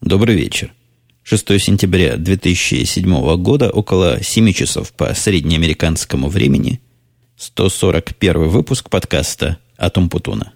Добрый вечер. 6 сентября 2007 года, около 7 часов по среднеамериканскому времени, 141 выпуск подкаста «Атом Путуна».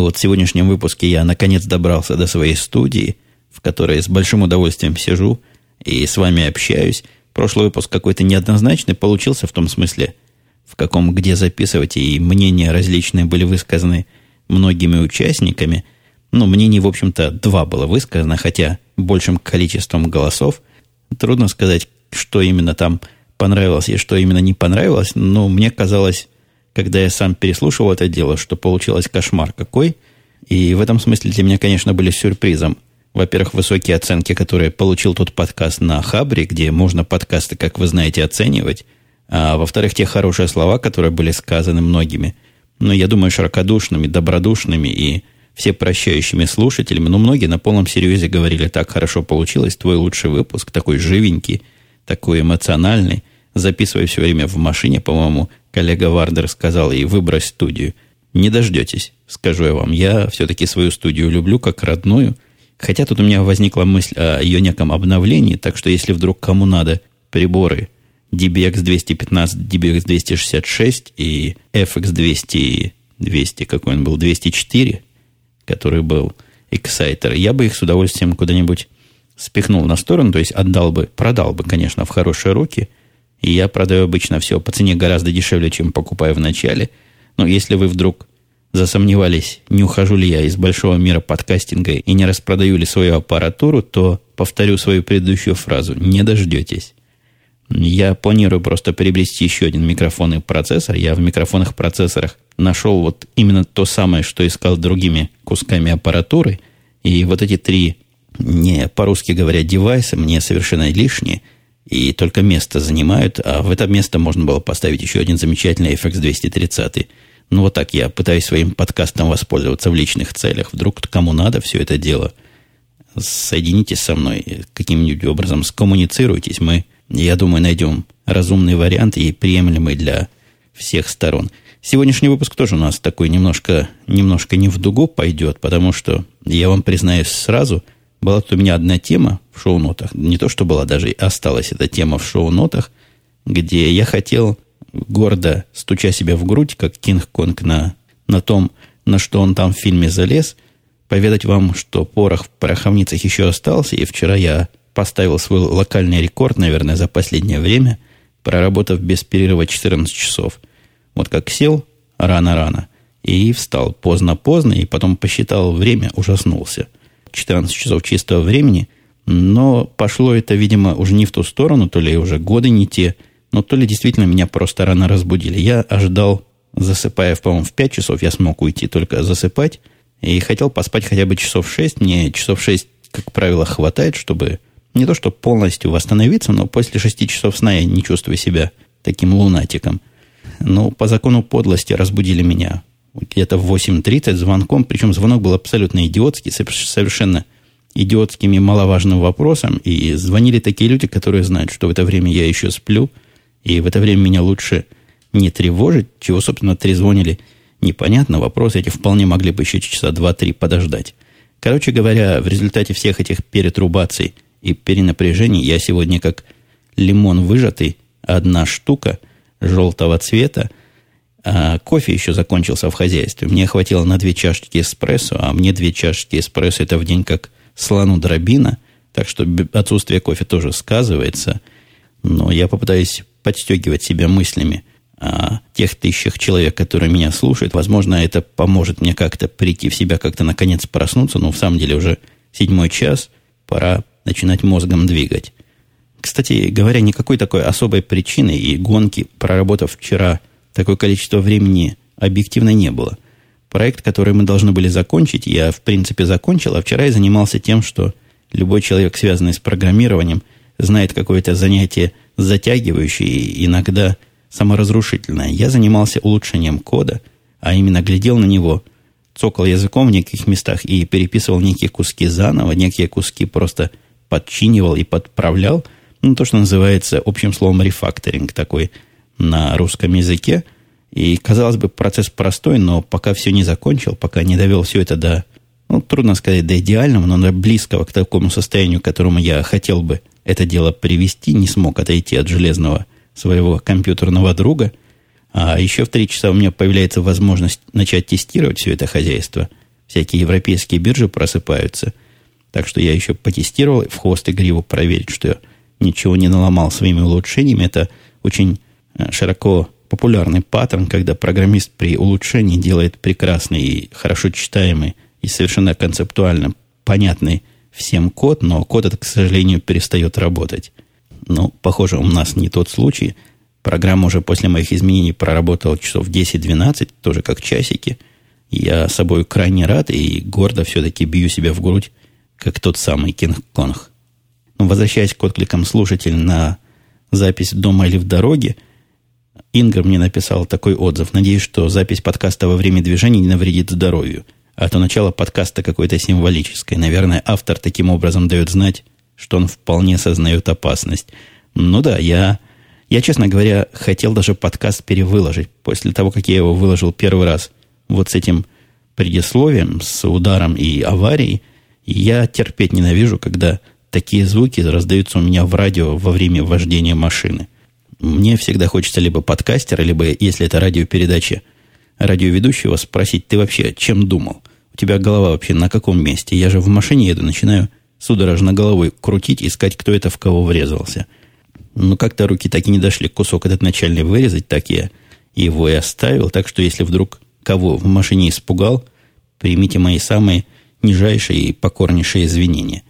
Ну вот в сегодняшнем выпуске я наконец добрался до своей студии, в которой с большим удовольствием сижу и с вами общаюсь. Прошлый выпуск какой-то неоднозначный получился в том смысле, в каком где записывать, и мнения различные были высказаны многими участниками. Ну, мнений, в общем-то, два было высказано, хотя большим количеством голосов. Трудно сказать, что именно там понравилось и что именно не понравилось, но мне казалось когда я сам переслушивал это дело, что получилось кошмар какой. И в этом смысле для меня, конечно, были сюрпризом. Во-первых, высокие оценки, которые получил тот подкаст на Хабре, где можно подкасты, как вы знаете, оценивать. А во-вторых, те хорошие слова, которые были сказаны многими. Ну, я думаю, широкодушными, добродушными и все прощающими слушателями. Но многие на полном серьезе говорили, так хорошо получилось, твой лучший выпуск, такой живенький, такой эмоциональный. Записывай все время в машине, по-моему, коллега Вардер сказал ей, выбрось студию. Не дождетесь, скажу я вам. Я все-таки свою студию люблю как родную. Хотя тут у меня возникла мысль о ее неком обновлении, так что если вдруг кому надо приборы DBX 215, DBX 266 и FX 200, 200, какой он был, 204, который был Exciter, я бы их с удовольствием куда-нибудь спихнул на сторону, то есть отдал бы, продал бы, конечно, в хорошие руки – и я продаю обычно все по цене гораздо дешевле, чем покупаю в начале. Но если вы вдруг засомневались, не ухожу ли я из большого мира подкастинга и не распродаю ли свою аппаратуру, то повторю свою предыдущую фразу. Не дождетесь. Я планирую просто приобрести еще один микрофон и процессор. Я в микрофонах процессорах нашел вот именно то самое, что искал другими кусками аппаратуры. И вот эти три, не по-русски говоря, девайса мне совершенно лишние – и только место занимают, а в это место можно было поставить еще один замечательный FX230. Ну, вот так я пытаюсь своим подкастом воспользоваться в личных целях. Вдруг кому надо все это дело, соединитесь со мной каким-нибудь образом, скоммуницируйтесь. Мы, я думаю, найдем разумный вариант и приемлемый для всех сторон. Сегодняшний выпуск тоже у нас такой немножко, немножко не в дугу пойдет, потому что, я вам признаюсь сразу – была тут у меня одна тема в шоу-нотах. Не то, что была, даже осталась эта тема в шоу-нотах, где я хотел гордо, стуча себя в грудь, как Кинг-Конг на, на том, на что он там в фильме залез, поведать вам, что порох в пороховницах еще остался, и вчера я поставил свой локальный рекорд, наверное, за последнее время, проработав без перерыва 14 часов. Вот как сел рано-рано и встал поздно-поздно, и потом посчитал время, ужаснулся – 14 часов чистого времени, но пошло это, видимо, уже не в ту сторону, то ли уже годы не те, но то ли действительно меня просто рано разбудили. Я ожидал, засыпая, по-моему, в 5 часов, я смог уйти только засыпать, и хотел поспать хотя бы часов 6. Мне часов 6, как правило, хватает, чтобы не то, чтобы полностью восстановиться, но после 6 часов сна я не чувствую себя таким лунатиком. Но по закону подлости разбудили меня где-то в 8.30 звонком, причем звонок был абсолютно идиотский, совершенно идиотским и маловажным вопросом, и звонили такие люди, которые знают, что в это время я еще сплю, и в это время меня лучше не тревожить, чего, собственно, трезвонили, непонятно, вопросы эти вполне могли бы еще часа два-три подождать. Короче говоря, в результате всех этих перетрубаций и перенапряжений я сегодня как лимон выжатый, одна штука желтого цвета, а кофе еще закончился в хозяйстве. Мне хватило на две чашечки эспрессо, а мне две чашечки эспрессо это в день как слону дробина. Так что отсутствие кофе тоже сказывается. Но я попытаюсь подстегивать себя мыслями о тех тысячах человек, которые меня слушают. Возможно, это поможет мне как-то прийти в себя, как-то наконец проснуться. Но в самом деле уже седьмой час, пора начинать мозгом двигать. Кстати говоря, никакой такой особой причины и гонки, проработав вчера такое количество времени объективно не было. Проект, который мы должны были закончить, я, в принципе, закончил, а вчера я занимался тем, что любой человек, связанный с программированием, знает какое-то занятие затягивающее и иногда саморазрушительное. Я занимался улучшением кода, а именно глядел на него, цокал языком в неких местах и переписывал некие куски заново, некие куски просто подчинивал и подправлял. Ну, то, что называется общим словом рефакторинг такой на русском языке. И, казалось бы, процесс простой, но пока все не закончил, пока не довел все это до, ну, трудно сказать, до идеального, но до близкого к такому состоянию, к которому я хотел бы это дело привести, не смог отойти от железного своего компьютерного друга – а еще в три часа у меня появляется возможность начать тестировать все это хозяйство. Всякие европейские биржи просыпаются. Так что я еще потестировал в хвост и гриву проверить, что я ничего не наломал своими улучшениями. Это очень широко популярный паттерн, когда программист при улучшении делает прекрасный и хорошо читаемый и совершенно концептуально понятный всем код, но код этот, к сожалению, перестает работать. Ну, похоже, у нас не тот случай – Программа уже после моих изменений проработала часов 10-12, тоже как часики. Я собой крайне рад и гордо все-таки бью себя в грудь, как тот самый Кинг-Конг. Но возвращаясь к откликам слушателей на запись дома или в дороге, Ингр мне написал такой отзыв. Надеюсь, что запись подкаста во время движения не навредит здоровью. А то начало подкаста какое-то символическое. Наверное, автор таким образом дает знать, что он вполне сознает опасность. Ну да, я я, честно говоря, хотел даже подкаст перевыложить после того, как я его выложил первый раз вот с этим предисловием, с ударом и аварией. Я терпеть ненавижу, когда такие звуки раздаются у меня в радио во время вождения машины. Мне всегда хочется либо подкастера, либо, если это радиопередача, радиоведущего, спросить, ты вообще чем думал? У тебя голова вообще на каком месте? Я же в машине еду, начинаю судорожно головой крутить, искать, кто это в кого врезался – ну, как-то руки так и не дошли кусок этот начальный вырезать, так я его и оставил. Так что, если вдруг кого в машине испугал, примите мои самые нижайшие и покорнейшие извинения.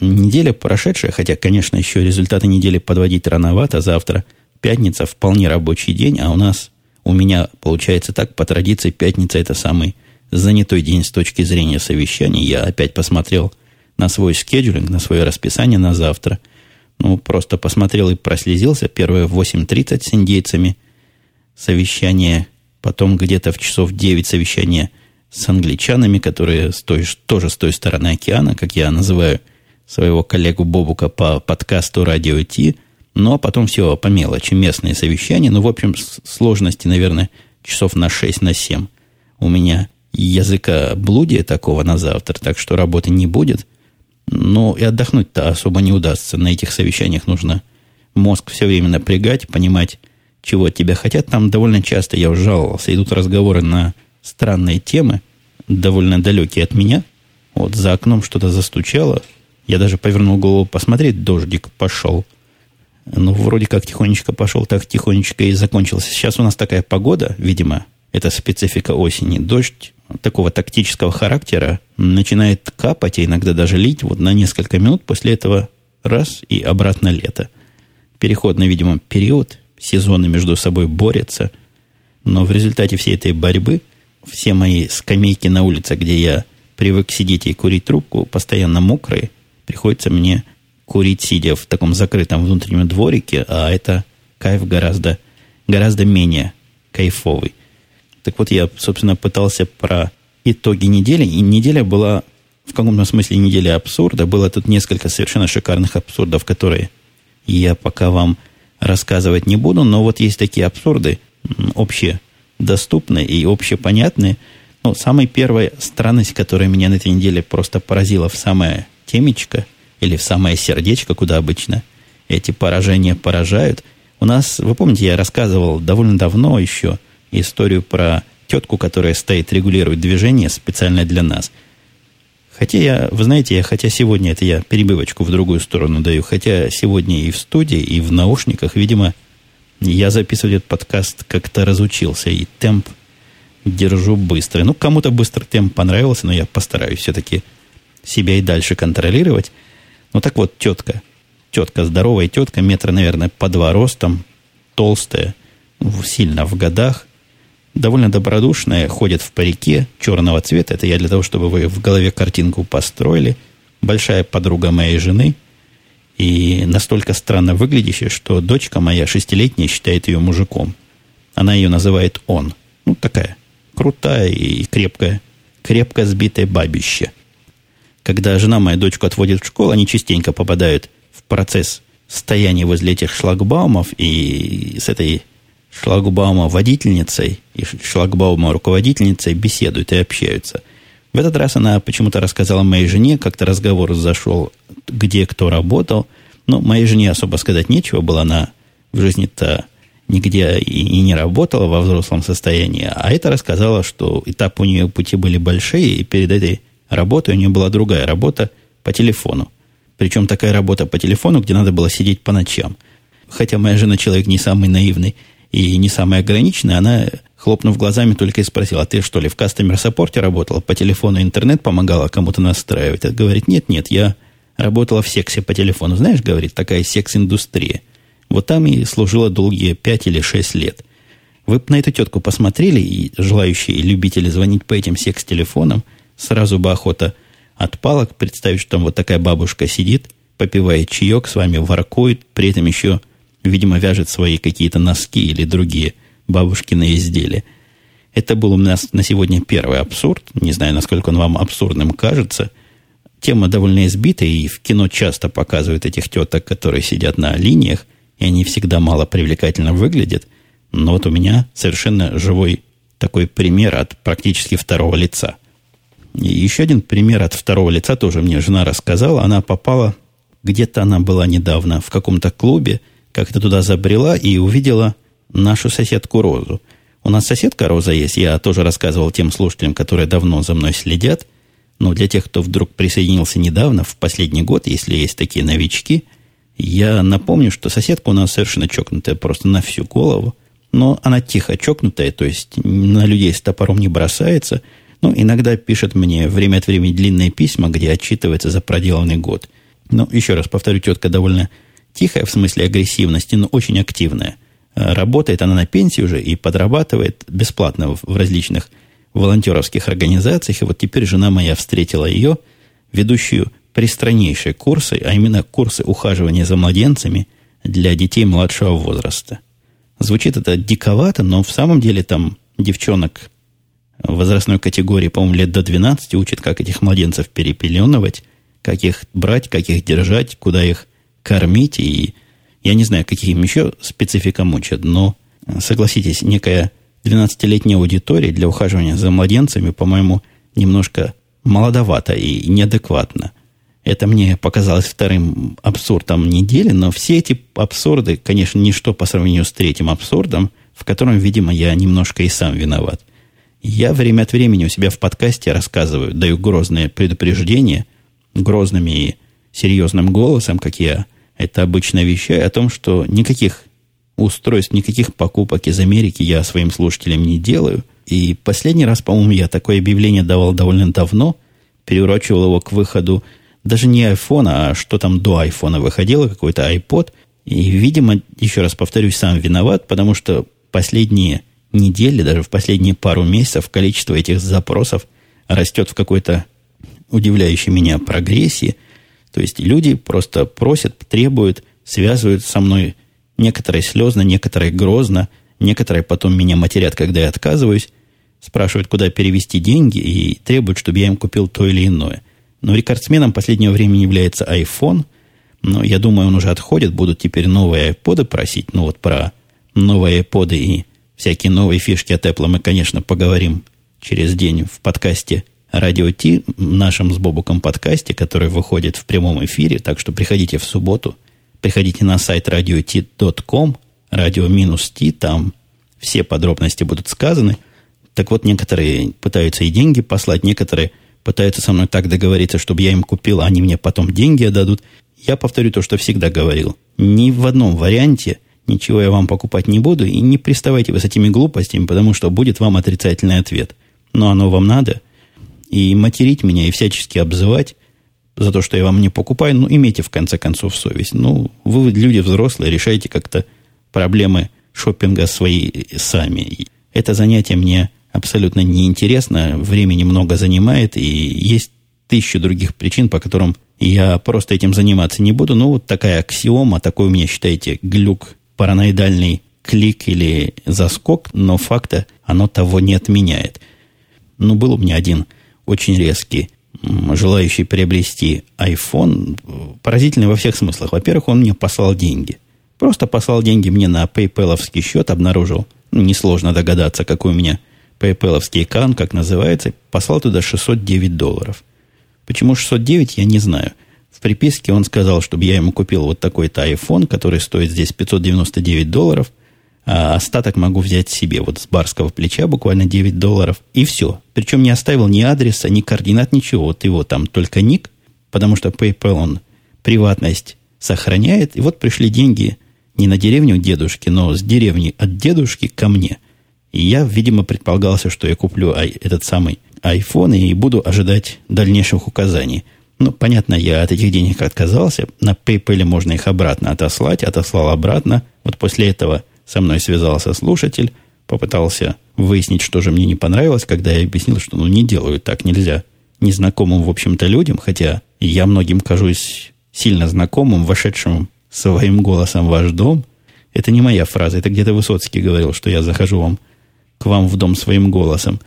Неделя прошедшая, хотя, конечно, еще результаты недели подводить рановато, завтра пятница, вполне рабочий день, а у нас, у меня получается так, по традиции, пятница это самый занятой день с точки зрения совещаний. Я опять посмотрел на свой скеджулинг, на свое расписание на завтра – ну, просто посмотрел и прослезился. Первое в 8.30 с индейцами совещание. Потом где-то в часов 9 совещание с англичанами, которые с той, тоже с той стороны океана, как я называю своего коллегу Бобука по подкасту «Радио Ти». Ну, а потом все по мелочи, местные совещания. Ну, в общем, сложности, наверное, часов на 6, на 7. У меня языка блудия такого на завтра, так что работы не будет – но и отдохнуть-то особо не удастся. На этих совещаниях нужно мозг все время напрягать, понимать, чего от тебя хотят. Там довольно часто, я уже жаловался, идут разговоры на странные темы, довольно далекие от меня. Вот за окном что-то застучало. Я даже повернул голову посмотреть, дождик пошел. Ну, вроде как тихонечко пошел, так тихонечко и закончился. Сейчас у нас такая погода, видимо, это специфика осени. Дождь такого тактического характера начинает капать, и иногда даже лить вот на несколько минут, после этого раз и обратно лето. Переходный, видимо, период, сезоны между собой борются, но в результате всей этой борьбы все мои скамейки на улице, где я привык сидеть и курить трубку, постоянно мокрые, приходится мне курить, сидя в таком закрытом внутреннем дворике, а это кайф гораздо, гораздо менее кайфовый. Так вот, я, собственно, пытался про итоги недели, и неделя была в каком-то смысле неделя абсурда. Было тут несколько совершенно шикарных абсурдов, которые я пока вам рассказывать не буду, но вот есть такие абсурды, общие доступные и общепонятные. Ну, самая первая странность, которая меня на этой неделе просто поразила в самое темечко или в самое сердечко, куда обычно эти поражения поражают. У нас, вы помните, я рассказывал довольно давно еще историю про тетку, которая стоит, регулирует движение специально для нас. Хотя я, вы знаете, я, хотя сегодня это я перебывочку в другую сторону даю, хотя сегодня и в студии, и в наушниках, видимо, я записывать этот подкаст как-то разучился, и темп держу быстрый. Ну, кому-то быстрый темп понравился, но я постараюсь все-таки себя и дальше контролировать. Ну, так вот, тетка. Тетка, здоровая тетка, метра, наверное, по два ростом, толстая, сильно в годах, довольно добродушная, ходит в парике черного цвета. Это я для того, чтобы вы в голове картинку построили. Большая подруга моей жены. И настолько странно выглядящая, что дочка моя шестилетняя считает ее мужиком. Она ее называет он. Ну, такая крутая и крепкая крепко сбитое бабище. Когда жена моя дочку отводит в школу, они частенько попадают в процесс стояния возле этих шлагбаумов и с этой шлагбаума водительницей и шлагбаума руководительницей беседуют и общаются. В этот раз она почему-то рассказала моей жене, как-то разговор зашел, где кто работал. Но моей жене особо сказать нечего было, она в жизни-то нигде и, и не работала во взрослом состоянии. А это рассказала, что этап у нее пути были большие, и перед этой работой у нее была другая работа по телефону. Причем такая работа по телефону, где надо было сидеть по ночам. Хотя моя жена человек не самый наивный и не самый ограниченный, она, хлопнув глазами, только и спросила, ты что ли в кастомер-саппорте работала, по телефону интернет помогала кому-то настраивать? А говорит, нет, нет, я работала в сексе по телефону. Знаешь, говорит, такая секс-индустрия. Вот там и служила долгие пять или шесть лет. Вы на эту тетку посмотрели, и желающие любители звонить по этим секс-телефонам, сразу бы охота от палок представить, что там вот такая бабушка сидит, попивает чаек, с вами воркует, при этом еще, видимо, вяжет свои какие-то носки или другие бабушкины изделия. Это был у нас на сегодня первый абсурд. Не знаю, насколько он вам абсурдным кажется. Тема довольно избитая, и в кино часто показывают этих теток, которые сидят на линиях – и они всегда мало привлекательно выглядят. Но вот у меня совершенно живой такой пример от практически второго лица. И еще один пример от второго лица тоже мне жена рассказала. Она попала, где-то она была недавно в каком-то клубе, как-то туда забрела и увидела нашу соседку Розу. У нас соседка Роза есть, я тоже рассказывал тем слушателям, которые давно за мной следят. Но для тех, кто вдруг присоединился недавно, в последний год, если есть такие новички – я напомню, что соседка у нас совершенно чокнутая, просто на всю голову. Но она тихо чокнутая, то есть на людей с топором не бросается. Ну, иногда пишет мне время от времени длинные письма, где отчитывается за проделанный год. Но, еще раз повторю, тетка довольно тихая в смысле агрессивности, но очень активная. Работает она на пенсии уже и подрабатывает бесплатно в различных волонтеровских организациях. И вот теперь жена моя встретила ее, ведущую пристраннейшие курсы, а именно курсы ухаживания за младенцами для детей младшего возраста. Звучит это диковато, но в самом деле там девчонок возрастной категории, по-моему, лет до 12 учат, как этих младенцев перепеленывать, как их брать, как их держать, куда их кормить. И я не знаю, каких им еще спецификам учат, но, согласитесь, некая 12-летняя аудитория для ухаживания за младенцами, по-моему, немножко молодовато и неадекватно. Это мне показалось вторым абсурдом недели, но все эти абсурды, конечно, ничто по сравнению с третьим абсурдом, в котором, видимо, я немножко и сам виноват. Я время от времени у себя в подкасте рассказываю, даю грозные предупреждения, грозным и серьезным голосом, как я это обычно вещаю, о том, что никаких устройств, никаких покупок из Америки я своим слушателям не делаю. И последний раз, по-моему, я такое объявление давал довольно давно, переурочивал его к выходу даже не iPhone, а что там до iPhone выходило, какой-то iPod. И, видимо, еще раз повторюсь, сам виноват, потому что последние недели, даже в последние пару месяцев количество этих запросов растет в какой-то удивляющей меня прогрессии. То есть люди просто просят, требуют, связывают со мной некоторые слезно, некоторые грозно, некоторые потом меня матерят, когда я отказываюсь, спрашивают, куда перевести деньги и требуют, чтобы я им купил то или иное. Но рекордсменом последнего времени является iPhone. Но я думаю, он уже отходит. Будут теперь новые iPod просить. Ну вот про новые iPod и всякие новые фишки от Apple мы, конечно, поговорим через день в подкасте Радио Ти, нашем с Бобуком подкасте, который выходит в прямом эфире. Так что приходите в субботу, приходите на сайт radiot.com, радио-ти, там все подробности будут сказаны. Так вот, некоторые пытаются и деньги послать, некоторые – пытаются со мной так договориться, чтобы я им купил, а они мне потом деньги отдадут. Я повторю то, что всегда говорил. Ни в одном варианте ничего я вам покупать не буду, и не приставайте вы с этими глупостями, потому что будет вам отрицательный ответ. Но оно вам надо. И материть меня, и всячески обзывать за то, что я вам не покупаю, ну, имейте в конце концов совесть. Ну, вы люди взрослые, решайте как-то проблемы шопинга свои сами. Это занятие мне абсолютно неинтересно, времени много занимает, и есть тысячи других причин, по которым я просто этим заниматься не буду. Ну, вот такая аксиома, такой у меня, считайте, глюк, параноидальный клик или заскок, но факта оно того не отменяет. Ну, был у меня один очень резкий, желающий приобрести iPhone, поразительный во всех смыслах. Во-первых, он мне послал деньги. Просто послал деньги мне на PayPal счет, обнаружил, ну, несложно догадаться, какой у меня PayPal аккаунт, как называется, послал туда 609 долларов. Почему 609, я не знаю. В приписке он сказал, чтобы я ему купил вот такой-то iPhone, который стоит здесь 599 долларов, а остаток могу взять себе вот с барского плеча, буквально 9 долларов, и все. Причем не оставил ни адреса, ни координат, ничего. Вот его там только ник, потому что PayPal, он приватность сохраняет. И вот пришли деньги не на деревню дедушки, но с деревни от дедушки ко мне. И я, видимо, предполагался, что я куплю этот самый iPhone и буду ожидать дальнейших указаний. Ну, понятно, я от этих денег отказался. На PayPal можно их обратно отослать. Отослал обратно. Вот после этого со мной связался слушатель, попытался выяснить, что же мне не понравилось, когда я объяснил, что ну не делаю так, нельзя незнакомым, в общем-то, людям, хотя я многим кажусь сильно знакомым, вошедшим своим голосом в ваш дом. Это не моя фраза, это где-то Высоцкий говорил, что я захожу вам к вам в дом своим голосом.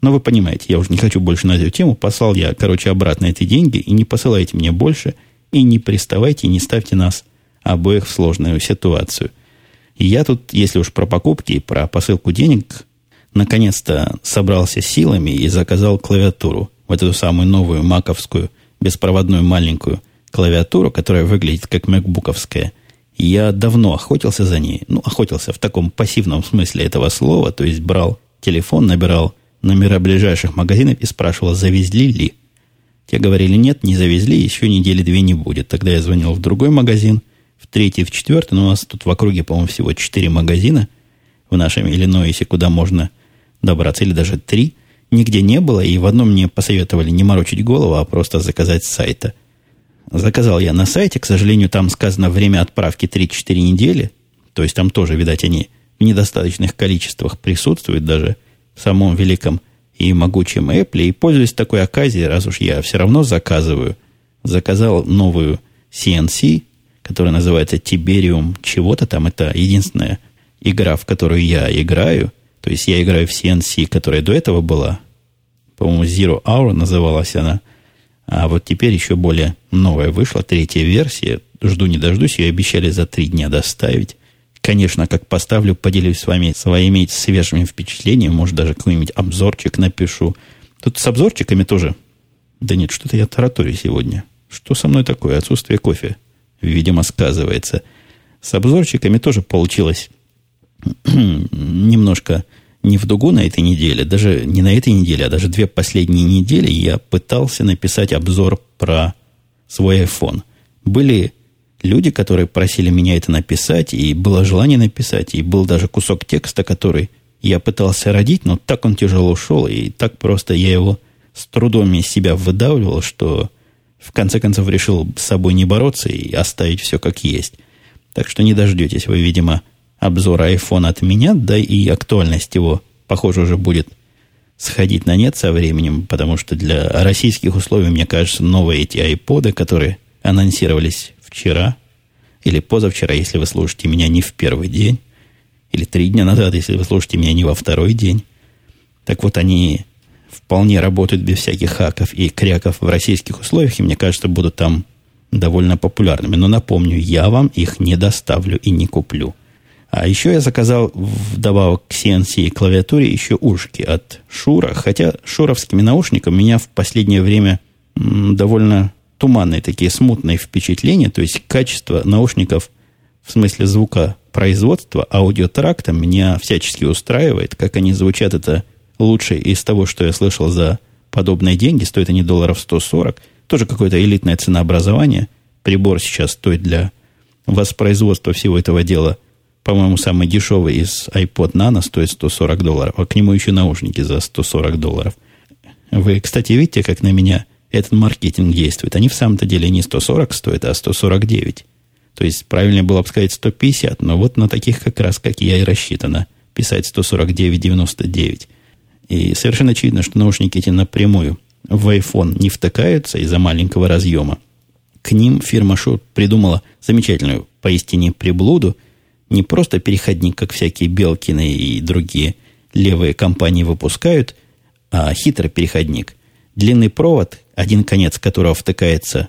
Но вы понимаете, я уже не хочу больше на эту тему. Послал я, короче, обратно эти деньги, и не посылайте мне больше, и не приставайте, и не ставьте нас обоих в сложную ситуацию – и я тут, если уж про покупки и про посылку денег, наконец-то собрался силами и заказал клавиатуру. Вот эту самую новую маковскую, беспроводную маленькую клавиатуру, которая выглядит как макбуковская. Я давно охотился за ней. Ну, охотился в таком пассивном смысле этого слова. То есть брал телефон, набирал номера ближайших магазинов и спрашивал, завезли ли. Те говорили, нет, не завезли, еще недели две не будет. Тогда я звонил в другой магазин – в третий, в четвертый, но у нас тут в округе, по-моему, всего четыре магазина в нашем Иллинойсе, куда можно добраться, или даже три, нигде не было, и в одном мне посоветовали не морочить голову, а просто заказать с сайта. Заказал я на сайте, к сожалению, там сказано время отправки 3-4 недели, то есть там тоже, видать, они в недостаточных количествах присутствуют даже в самом великом и могучем Apple, и пользуясь такой оказией, раз уж я все равно заказываю, заказал новую CNC которая называется Tiberium чего-то там. Это единственная игра, в которую я играю. То есть я играю в CNC, которая до этого была. По-моему, Zero Hour называлась она. А вот теперь еще более новая вышла, третья версия. Жду не дождусь, ее обещали за три дня доставить. Конечно, как поставлю, поделюсь с вами своими свежими впечатлениями. Может, даже какой-нибудь обзорчик напишу. Тут с обзорчиками тоже... Да нет, что-то я тараторю сегодня. Что со мной такое? Отсутствие кофе видимо, сказывается. С обзорчиками тоже получилось немножко не в дугу на этой неделе, даже не на этой неделе, а даже две последние недели я пытался написать обзор про свой iPhone. Были люди, которые просили меня это написать, и было желание написать, и был даже кусок текста, который я пытался родить, но так он тяжело шел, и так просто я его с трудом из себя выдавливал, что в конце концов решил с собой не бороться и оставить все как есть. Так что не дождетесь вы, видимо, обзора iPhone от меня, да и актуальность его, похоже, уже будет сходить на нет со временем, потому что для российских условий, мне кажется, новые эти iPod, которые анонсировались вчера или позавчера, если вы слушаете меня не в первый день, или три дня назад, если вы слушаете меня не во второй день. Так вот, они вполне работают без всяких хаков и кряков в российских условиях, и мне кажется, будут там довольно популярными. Но напомню, я вам их не доставлю и не куплю. А еще я заказал вдобавок к CNC клавиатуре еще ушки от Шура. Хотя шуровскими наушниками меня в последнее время довольно туманные такие смутные впечатления. То есть качество наушников в смысле звука производства аудиотракта меня всячески устраивает. Как они звучат, это лучший из того, что я слышал за подобные деньги. Стоит они долларов 140. Тоже какое-то элитное ценообразование. Прибор сейчас стоит для воспроизводства всего этого дела, по-моему, самый дешевый из iPod Nano стоит 140 долларов, а к нему еще наушники за 140 долларов. Вы, кстати, видите, как на меня этот маркетинг действует. Они в самом-то деле не 140 стоят, а 149. То есть, правильно было бы сказать 150, но вот на таких как раз, как я и рассчитано, писать 149,99. И совершенно очевидно, что наушники эти напрямую в iPhone не втыкаются из-за маленького разъема. К ним фирма Shure придумала замечательную поистине приблуду. Не просто переходник, как всякие Белкины и другие левые компании выпускают, а хитрый переходник. длинный провод, один конец которого втыкается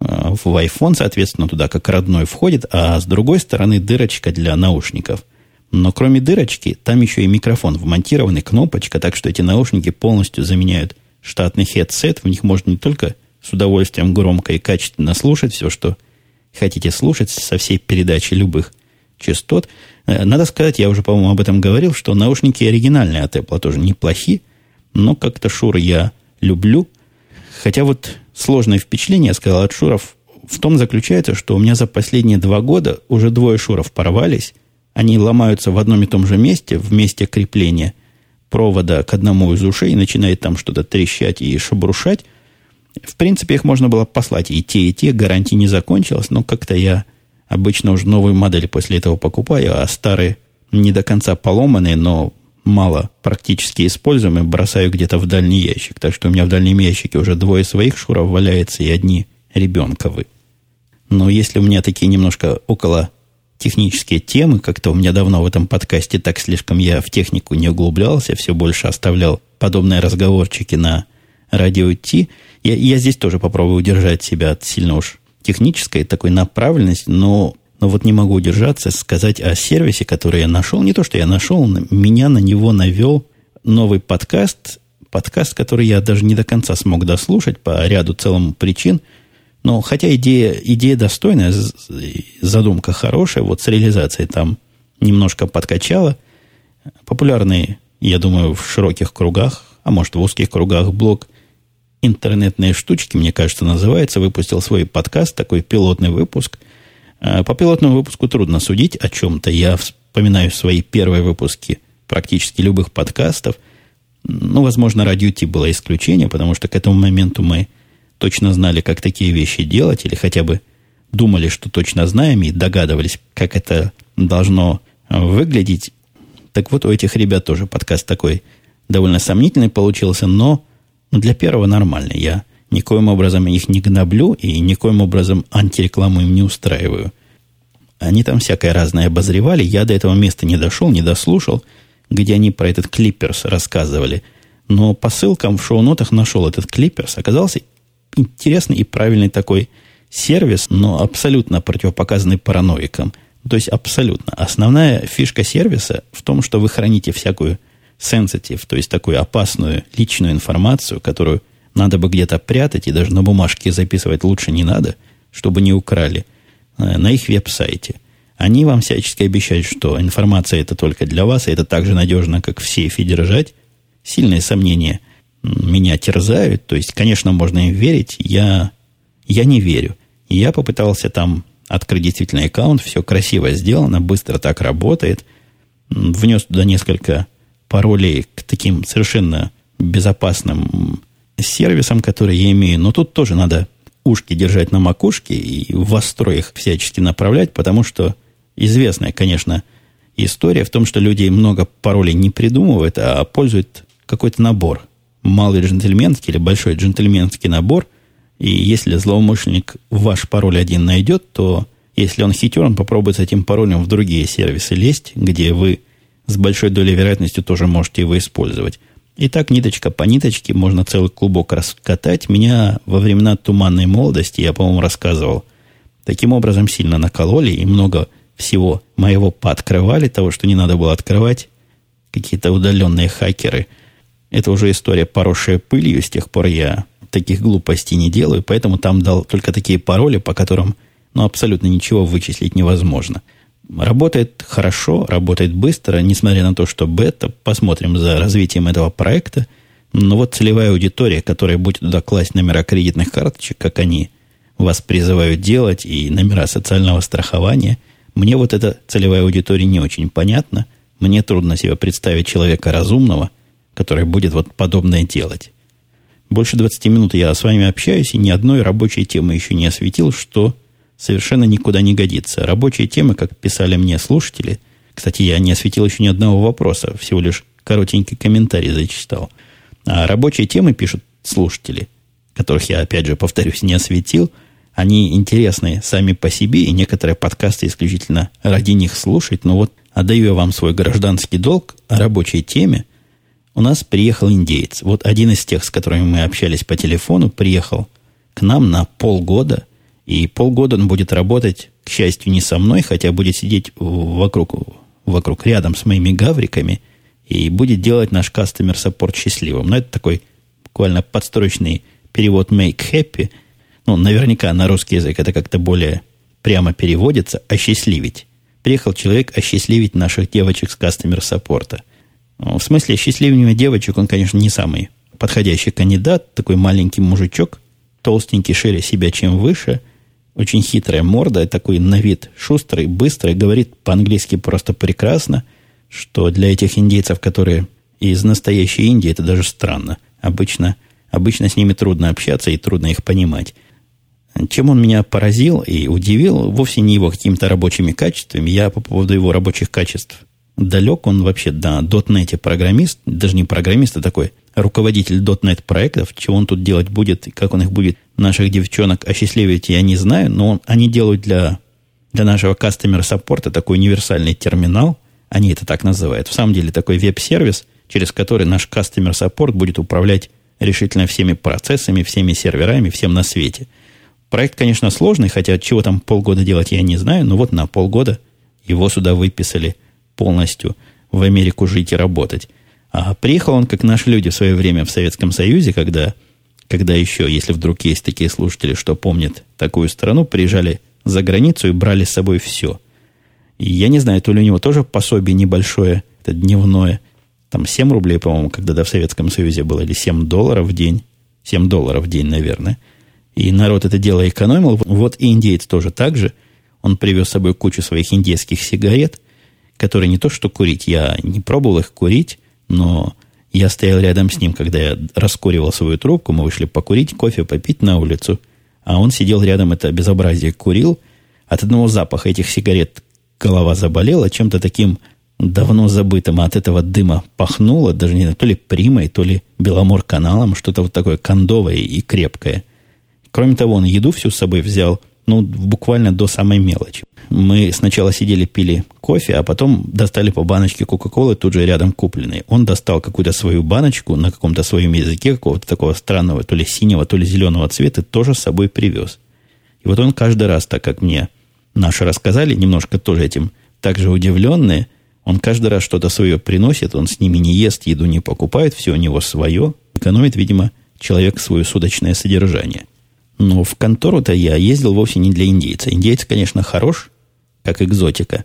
э, в iPhone, соответственно, туда как родной входит, а с другой стороны дырочка для наушников. Но кроме дырочки, там еще и микрофон вмонтированный, кнопочка, так что эти наушники полностью заменяют штатный хедсет. В них можно не только с удовольствием громко и качественно слушать все, что хотите слушать со всей передачи любых частот. Э, надо сказать, я уже, по-моему, об этом говорил, что наушники оригинальные от Apple тоже неплохи, но как-то Шур я люблю. Хотя вот сложное впечатление, я сказал, от Шуров в том заключается, что у меня за последние два года уже двое Шуров порвались. Они ломаются в одном и том же месте, в месте крепления провода к одному из ушей, начинает там что-то трещать и шебрушать. В принципе, их можно было послать и те, и те, гарантия не закончилась, но как-то я обычно уже новую модель после этого покупаю, а старые не до конца поломанные, но мало практически используемые, бросаю где-то в дальний ящик. Так что у меня в дальнем ящике уже двое своих шуров валяется и одни ребенковы. Но если у меня такие немножко около технические темы, как-то у меня давно в этом подкасте так слишком я в технику не углублялся, все больше оставлял подобные разговорчики на радио Ти, я, я здесь тоже попробую удержать себя от сильно уж технической такой направленности, но, но вот не могу удержаться сказать о сервисе, который я нашел. Не то, что я нашел, меня на него навел новый подкаст, подкаст, который я даже не до конца смог дослушать по ряду целому причин. Но хотя идея, идея достойная, задумка хорошая, вот с реализацией там немножко подкачала. Популярный, я думаю, в широких кругах, а может в узких кругах блог – интернетные штучки, мне кажется, называется, выпустил свой подкаст, такой пилотный выпуск. А, по пилотному выпуску трудно судить о чем-то. Я вспоминаю свои первые выпуски практически любых подкастов. Ну, возможно, радио Ти было исключение, потому что к этому моменту мы точно знали, как такие вещи делать, или хотя бы думали, что точно знаем, и догадывались, как это должно выглядеть. Так вот, у этих ребят тоже подкаст такой довольно сомнительный получился, но для первого нормально. Я никоим образом их не гноблю и никоим образом антирекламу им не устраиваю. Они там всякое разное обозревали. Я до этого места не дошел, не дослушал, где они про этот клипперс рассказывали. Но по ссылкам в шоу-нотах нашел этот клипперс. Оказался интересный и правильный такой сервис, но абсолютно противопоказанный параноикам. То есть абсолютно. Основная фишка сервиса в том, что вы храните всякую sensitive, то есть такую опасную личную информацию, которую надо бы где-то прятать и даже на бумажке записывать лучше не надо, чтобы не украли, э, на их веб-сайте. Они вам всячески обещают, что информация это только для вас, и это так же надежно, как в сейфе держать. Сильные сомнения меня терзают. То есть, конечно, можно им верить. Я, я не верю. Я попытался там открыть действительно аккаунт, все красиво сделано, быстро так работает. Внес туда несколько паролей к таким совершенно безопасным сервисам, которые я имею. Но тут тоже надо ушки держать на макушке и в вострой их всячески направлять, потому что известная, конечно, история в том, что люди много паролей не придумывают, а пользуют какой-то набор. Малый джентльменский или большой джентльменский набор. И если злоумышленник ваш пароль один найдет, то если он хитер, он попробует с этим паролем в другие сервисы лезть, где вы с большой долей вероятности тоже можете его использовать. И так ниточка по ниточке можно целый клубок раскатать. Меня во времена туманной молодости, я, по-моему, рассказывал, таким образом сильно накололи и много всего моего пооткрывали, того, что не надо было открывать. Какие-то удаленные хакеры. Это уже история, поросшая пылью. С тех пор я таких глупостей не делаю, поэтому там дал только такие пароли, по которым ну, абсолютно ничего вычислить невозможно – Работает хорошо, работает быстро, несмотря на то, что бета. Посмотрим за развитием этого проекта. Но вот целевая аудитория, которая будет туда класть номера кредитных карточек, как они вас призывают делать, и номера социального страхования, мне вот эта целевая аудитория не очень понятна. Мне трудно себе представить человека разумного, который будет вот подобное делать. Больше 20 минут я с вами общаюсь, и ни одной рабочей темы еще не осветил, что совершенно никуда не годится. Рабочие темы, как писали мне слушатели, кстати, я не осветил еще ни одного вопроса, всего лишь коротенький комментарий зачитал. А рабочие темы пишут слушатели, которых я, опять же, повторюсь, не осветил. Они интересны сами по себе, и некоторые подкасты исключительно ради них слушать. Но вот отдаю я вам свой гражданский долг о рабочей теме, у нас приехал индеец. Вот один из тех, с которыми мы общались по телефону, приехал к нам на полгода. И полгода он будет работать, к счастью, не со мной, хотя будет сидеть вокруг, вокруг рядом с моими гавриками и будет делать наш customer support счастливым. Но это такой буквально подстрочный перевод make happy. Ну, наверняка на русский язык это как-то более прямо переводится. Осчастливить. Приехал человек осчастливить наших девочек с customer саппорта. В смысле, счастливыми девочек он, конечно, не самый подходящий кандидат. Такой маленький мужичок, толстенький, шире себя, чем выше. Очень хитрая морда, такой на вид шустрый, быстрый, говорит по-английски просто прекрасно, что для этих индейцев, которые из настоящей Индии, это даже странно. Обычно, обычно с ними трудно общаться и трудно их понимать. Чем он меня поразил и удивил, вовсе не его какими-то рабочими качествами. Я по поводу его рабочих качеств далек. Он вообще, да, .NET программист, даже не программист, а такой руководитель .NET проектов. Чего он тут делать будет, как он их будет, наших девчонок, осчастливить, я не знаю. Но он, они делают для, для нашего customer саппорта такой универсальный терминал. Они это так называют. В самом деле такой веб-сервис, через который наш customer саппорт будет управлять решительно всеми процессами, всеми серверами, всем на свете – Проект, конечно, сложный, хотя чего там полгода делать я не знаю, но вот на полгода его сюда выписали полностью в Америку жить и работать. А приехал он, как наши люди в свое время в Советском Союзе, когда, когда еще, если вдруг есть такие слушатели, что помнят такую страну, приезжали за границу и брали с собой все. И я не знаю, то ли у него тоже пособие небольшое, это дневное, там 7 рублей, по-моему, когда-то в Советском Союзе было, или 7 долларов в день. 7 долларов в день, наверное – и народ это дело экономил. Вот и индеец тоже так же. Он привез с собой кучу своих индейских сигарет, которые не то что курить, я не пробовал их курить, но я стоял рядом с ним, когда я раскуривал свою трубку, мы вышли покурить, кофе попить на улицу, а он сидел рядом, это безобразие курил. От одного запаха этих сигарет голова заболела, чем-то таким давно забытым, а от этого дыма пахнуло, даже не знаю, то ли примой, то ли беломор-каналом, что-то вот такое кондовое и крепкое. Кроме того, он еду всю с собой взял, ну, буквально до самой мелочи. Мы сначала сидели, пили кофе, а потом достали по баночке Кока-Колы, тут же рядом купленной. Он достал какую-то свою баночку на каком-то своем языке, какого-то такого странного, то ли синего, то ли зеленого цвета, тоже с собой привез. И вот он каждый раз, так как мне наши рассказали, немножко тоже этим также удивленные, он каждый раз что-то свое приносит, он с ними не ест, еду не покупает, все у него свое, экономит, видимо, человек свое судочное содержание. Но в контору-то я ездил вовсе не для индейца. Индейец, конечно, хорош, как экзотика.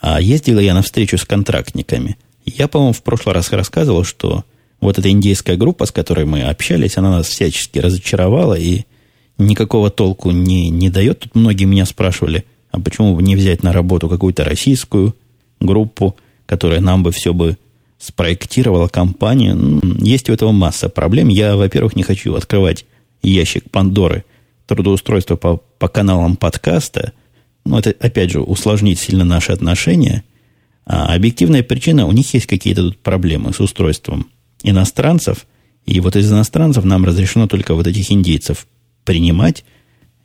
А ездила я на встречу с контрактниками. Я, по-моему, в прошлый раз рассказывал, что вот эта индейская группа, с которой мы общались, она нас всячески разочаровала и никакого толку не, не дает. Тут многие меня спрашивали, а почему бы не взять на работу какую-то российскую группу, которая нам бы все бы спроектировала компанию. Есть у этого масса проблем. Я, во-первых, не хочу открывать ящик Пандоры трудоустройства по, по каналам подкаста, ну, это, опять же, усложнит сильно наши отношения. А объективная причина, у них есть какие-то тут проблемы с устройством иностранцев, и вот из иностранцев нам разрешено только вот этих индейцев принимать.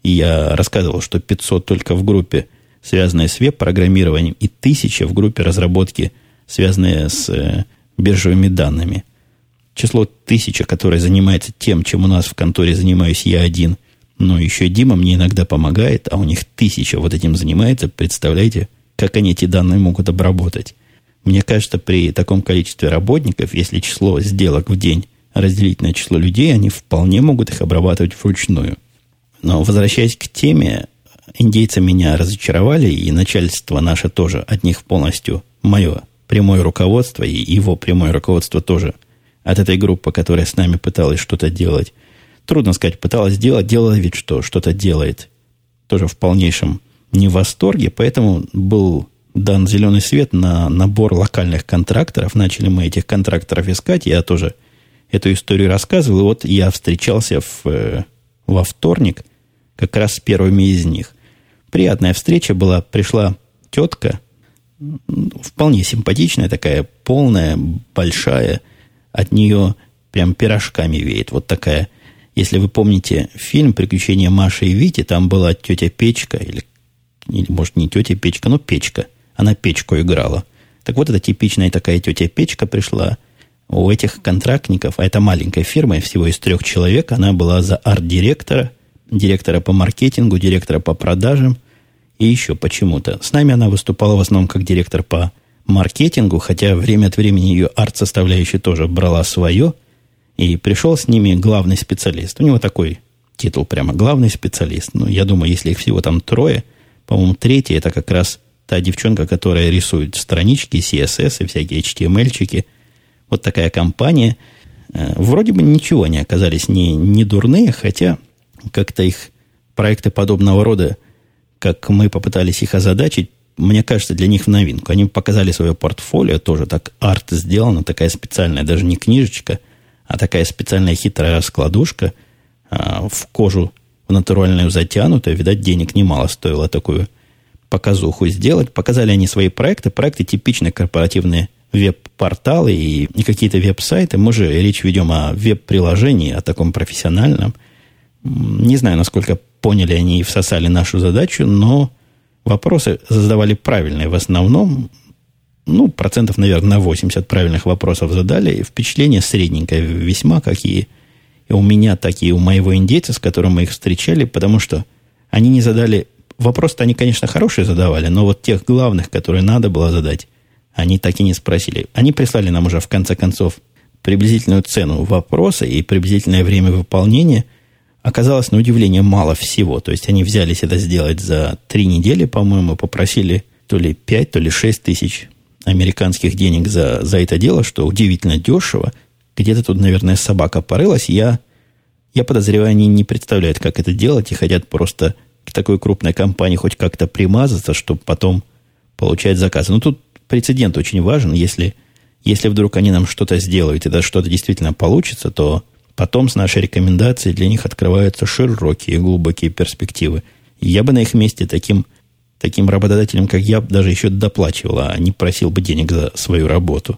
И я рассказывал, что 500 только в группе, связанные с веб-программированием, и 1000 в группе разработки, связанные с э, биржевыми данными число тысяча, которое занимается тем, чем у нас в конторе занимаюсь я один, но еще Дима мне иногда помогает, а у них тысяча вот этим занимается, представляете, как они эти данные могут обработать. Мне кажется, при таком количестве работников, если число сделок в день разделить на число людей, они вполне могут их обрабатывать вручную. Но возвращаясь к теме, индейцы меня разочаровали, и начальство наше тоже от них полностью мое прямое руководство, и его прямое руководство тоже – от этой группы, которая с нами пыталась что-то делать. Трудно сказать, пыталась делать, делала вид, что что-то делает. Тоже в полнейшем не в восторге, поэтому был дан зеленый свет на набор локальных контракторов. Начали мы этих контракторов искать. Я тоже эту историю рассказывал. И вот я встречался в, э, во вторник как раз с первыми из них. Приятная встреча была. Пришла тетка, вполне симпатичная такая, полная, большая, от нее прям пирожками веет. Вот такая, если вы помните фильм «Приключения Маши и Вити», там была тетя Печка, или, или может не тетя Печка, но Печка. Она Печку играла. Так вот, эта типичная такая тетя Печка пришла, у этих контрактников, а это маленькая фирма, всего из трех человек, она была за арт-директора, директора по маркетингу, директора по продажам и еще почему-то. С нами она выступала в основном как директор по маркетингу, хотя время от времени ее арт-составляющая тоже брала свое, и пришел с ними главный специалист. У него такой титул прямо главный специалист. Ну, я думаю, если их всего там трое, по-моему, третий это как раз та девчонка, которая рисует странички, CSS и всякие HTML-чики. Вот такая компания. Э, вроде бы ничего не оказались не, не дурные, хотя как-то их проекты подобного рода, как мы попытались их озадачить, мне кажется, для них в новинку. Они показали свое портфолио, тоже так арт сделано, такая специальная, даже не книжечка, а такая специальная хитрая раскладушка а, в кожу в натуральную затянутую. Видать, денег немало стоило такую показуху сделать. Показали они свои проекты. Проекты типичные корпоративные веб-порталы и, и какие-то веб-сайты. Мы же речь ведем о веб-приложении, о таком профессиональном. Не знаю, насколько поняли они и всосали нашу задачу, но вопросы задавали правильные в основном. Ну, процентов, наверное, на 80 правильных вопросов задали. Впечатление средненькое весьма, какие и у меня, так и у моего индейца, с которым мы их встречали, потому что они не задали... Вопрос-то они, конечно, хорошие задавали, но вот тех главных, которые надо было задать, они так и не спросили. Они прислали нам уже, в конце концов, приблизительную цену вопроса и приблизительное время выполнения – оказалось на удивление мало всего. То есть они взялись это сделать за три недели, по-моему, попросили то ли пять, то ли шесть тысяч американских денег за, за это дело, что удивительно дешево. Где-то тут, наверное, собака порылась. Я, я подозреваю, они не представляют, как это делать, и хотят просто к такой крупной компании хоть как-то примазаться, чтобы потом получать заказы. Но тут прецедент очень важен. Если, если вдруг они нам что-то сделают, и это что-то действительно получится, то Потом с нашей рекомендацией для них открываются широкие, глубокие перспективы. я бы на их месте таким, таким работодателям, как я, даже еще доплачивал, а не просил бы денег за свою работу.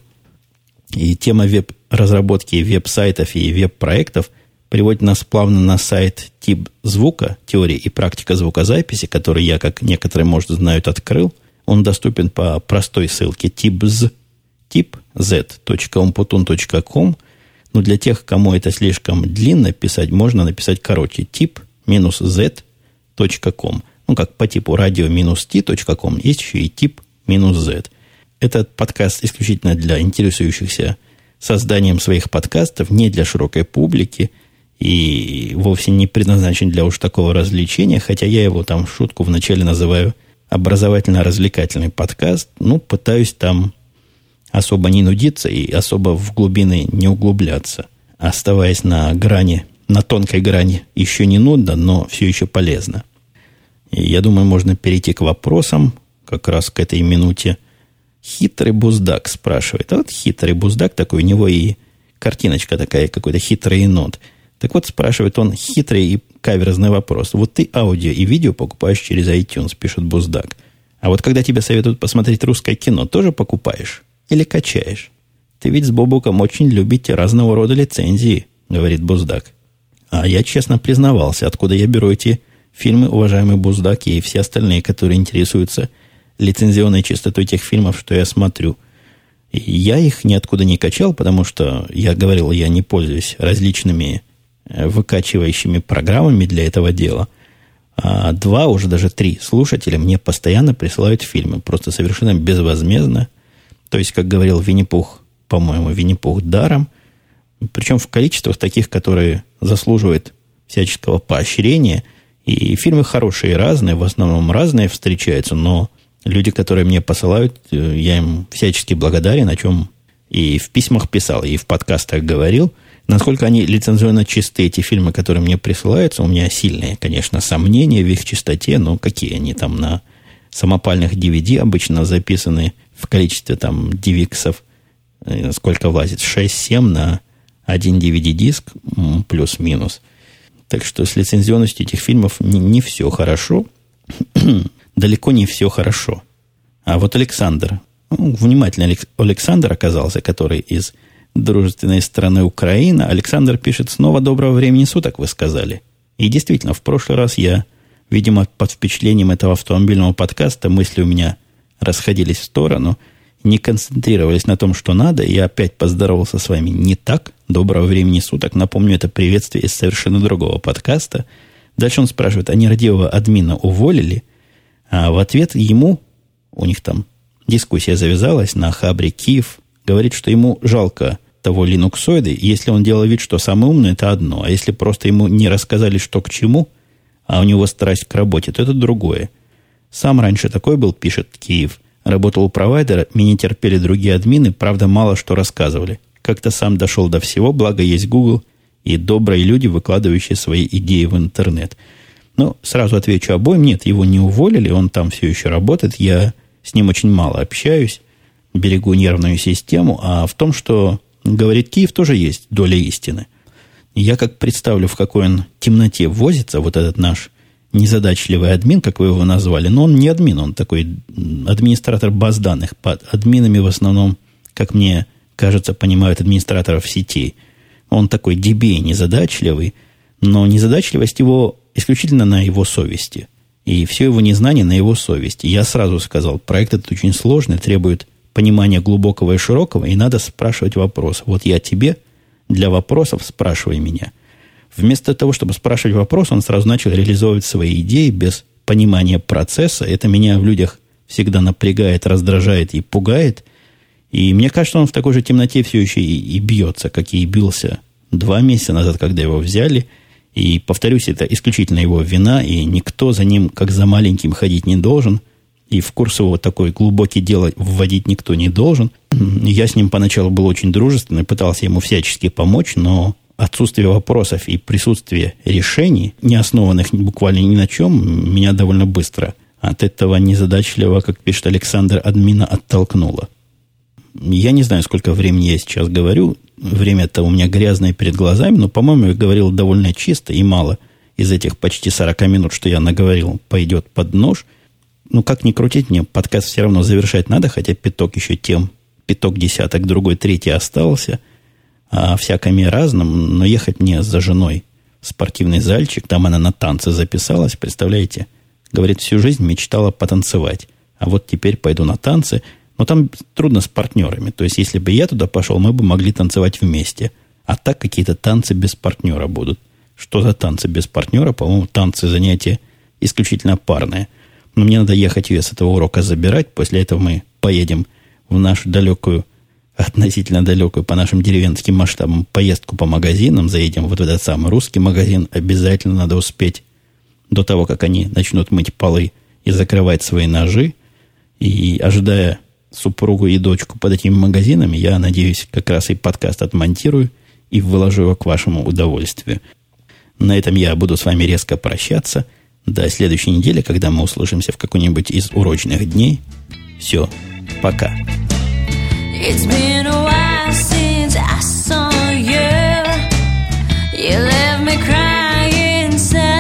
И тема веб-разработки веб-сайтов и веб-проектов приводит нас плавно на сайт тип звука, теория и практика звукозаписи, который я, как некоторые, может, знают, открыл. Он доступен по простой ссылке tipz, tipz.umputun.com – но для тех, кому это слишком длинно писать, можно написать короче. тип минус z.com. Ну, как по типу радио минус t.com. Есть еще и тип минус z. Этот подкаст исключительно для интересующихся созданием своих подкастов, не для широкой публики и вовсе не предназначен для уж такого развлечения, хотя я его там в шутку вначале называю образовательно-развлекательный подкаст. Ну, пытаюсь там особо не нудиться и особо в глубины не углубляться, оставаясь на грани, на тонкой грани. Еще не нудно, но все еще полезно. И я думаю, можно перейти к вопросам, как раз к этой минуте. Хитрый буздак спрашивает. А вот хитрый буздак такой, у него и картиночка такая, какой-то хитрый енот. Так вот, спрашивает он хитрый и каверзный вопрос. Вот ты аудио и видео покупаешь через iTunes, пишет Буздак. А вот когда тебе советуют посмотреть русское кино, тоже покупаешь? Или качаешь? Ты ведь с Бобуком очень любите разного рода лицензии, говорит Буздак. А я честно признавался, откуда я беру эти фильмы, уважаемый Буздак, и все остальные, которые интересуются лицензионной чистотой тех фильмов, что я смотрю. И я их ниоткуда не качал, потому что, я говорил, я не пользуюсь различными э, выкачивающими программами для этого дела. А два, уже даже три слушателя мне постоянно присылают фильмы, просто совершенно безвозмездно – то есть, как говорил Винни-Пух, по-моему, Винни-Пух даром, причем в количествах таких, которые заслуживают всяческого поощрения. И фильмы хорошие разные, в основном разные встречаются, но люди, которые мне посылают, э, я им всячески благодарен, о чем и в письмах писал, и в подкастах говорил. Насколько они лицензионно чисты, эти фильмы, которые мне присылаются, у меня сильные, конечно, сомнения в их чистоте, но какие они там на самопальных DVD обычно записаны в количестве там DivXов, э, сколько влазит, 6-7 на один DVD-диск, плюс-минус. Так что с лицензионностью этих фильмов не, не все хорошо. Далеко не все хорошо. А вот Александр, ну, внимательный Александр оказался, который из дружественной страны Украина. Александр пишет, снова доброго времени суток, вы сказали. И действительно, в прошлый раз я, видимо, под впечатлением этого автомобильного подкаста мысли у меня расходились в сторону. не концентрировались на том, что надо. Я опять поздоровался с вами не так. Доброго времени суток. Напомню, это приветствие из совершенно другого подкаста. Дальше он спрашивает, а нерадивого админа уволили? А в ответ ему, у них там дискуссия завязалась на хабре Киев, говорит, что ему жалко того линуксоида, если он делал вид, что самый умный, это одно. А если просто ему не рассказали, что к чему, а у него страсть к работе, то это другое. Сам раньше такой был, пишет Киев. Работал у провайдера, меня терпели другие админы, правда, мало что рассказывали. Как-то сам дошел до всего, благо есть Google и добрые люди, выкладывающие свои идеи в интернет. Но сразу отвечу обоим, нет, его не уволили, он там все еще работает, я с ним очень мало общаюсь, берегу нервную систему, а в том, что говорит Киев, тоже есть доля истины. Я как представлю, в какой он темноте возится, вот этот наш незадачливый админ, как вы его назвали, но он не админ, он такой администратор баз данных. Под админами в основном, как мне кажется, понимают администраторов сетей. Он такой DBA незадачливый, но незадачливость его исключительно на его совести. И все его незнание на его совести. Я сразу сказал, проект этот очень сложный, требует понимания глубокого и широкого, и надо спрашивать вопрос. Вот я тебе для вопросов спрашивай меня – Вместо того, чтобы спрашивать вопрос, он сразу начал реализовывать свои идеи без понимания процесса. Это меня в людях всегда напрягает, раздражает и пугает. И мне кажется, он в такой же темноте все еще и, и бьется, как и бился два месяца назад, когда его взяли. И, повторюсь, это исключительно его вина, и никто за ним, как за маленьким, ходить не должен. И в курс его такой глубокий дело вводить никто не должен. Я с ним поначалу был очень дружественный, пытался ему всячески помочь, но отсутствие вопросов и присутствие решений, не основанных буквально ни на чем, меня довольно быстро от этого незадачливого, как пишет Александр, админа оттолкнуло. Я не знаю, сколько времени я сейчас говорю. Время-то у меня грязное перед глазами, но, по-моему, я говорил довольно чисто и мало из этих почти 40 минут, что я наговорил, пойдет под нож. Ну, как ни крутить, мне подкаст все равно завершать надо, хотя пяток еще тем, пяток десяток, другой, третий остался – о всяком и разном, но ехать мне за женой в спортивный зальчик, там она на танцы записалась, представляете? Говорит, всю жизнь мечтала потанцевать, а вот теперь пойду на танцы, но там трудно с партнерами. То есть, если бы я туда пошел, мы бы могли танцевать вместе. А так какие-то танцы без партнера будут. Что за танцы без партнера? По-моему, танцы занятия исключительно парные. Но мне надо ехать ее с этого урока забирать. После этого мы поедем в нашу далекую относительно далекую по нашим деревенским масштабам поездку по магазинам, заедем вот в этот самый русский магазин, обязательно надо успеть до того, как они начнут мыть полы и закрывать свои ножи. И ожидая супругу и дочку под этими магазинами, я надеюсь, как раз и подкаст отмонтирую и выложу его к вашему удовольствию. На этом я буду с вами резко прощаться. До следующей недели, когда мы услышимся в какой-нибудь из урочных дней. Все, пока.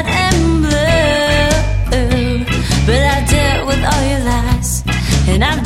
And blue. But I dealt with all your lies, and I've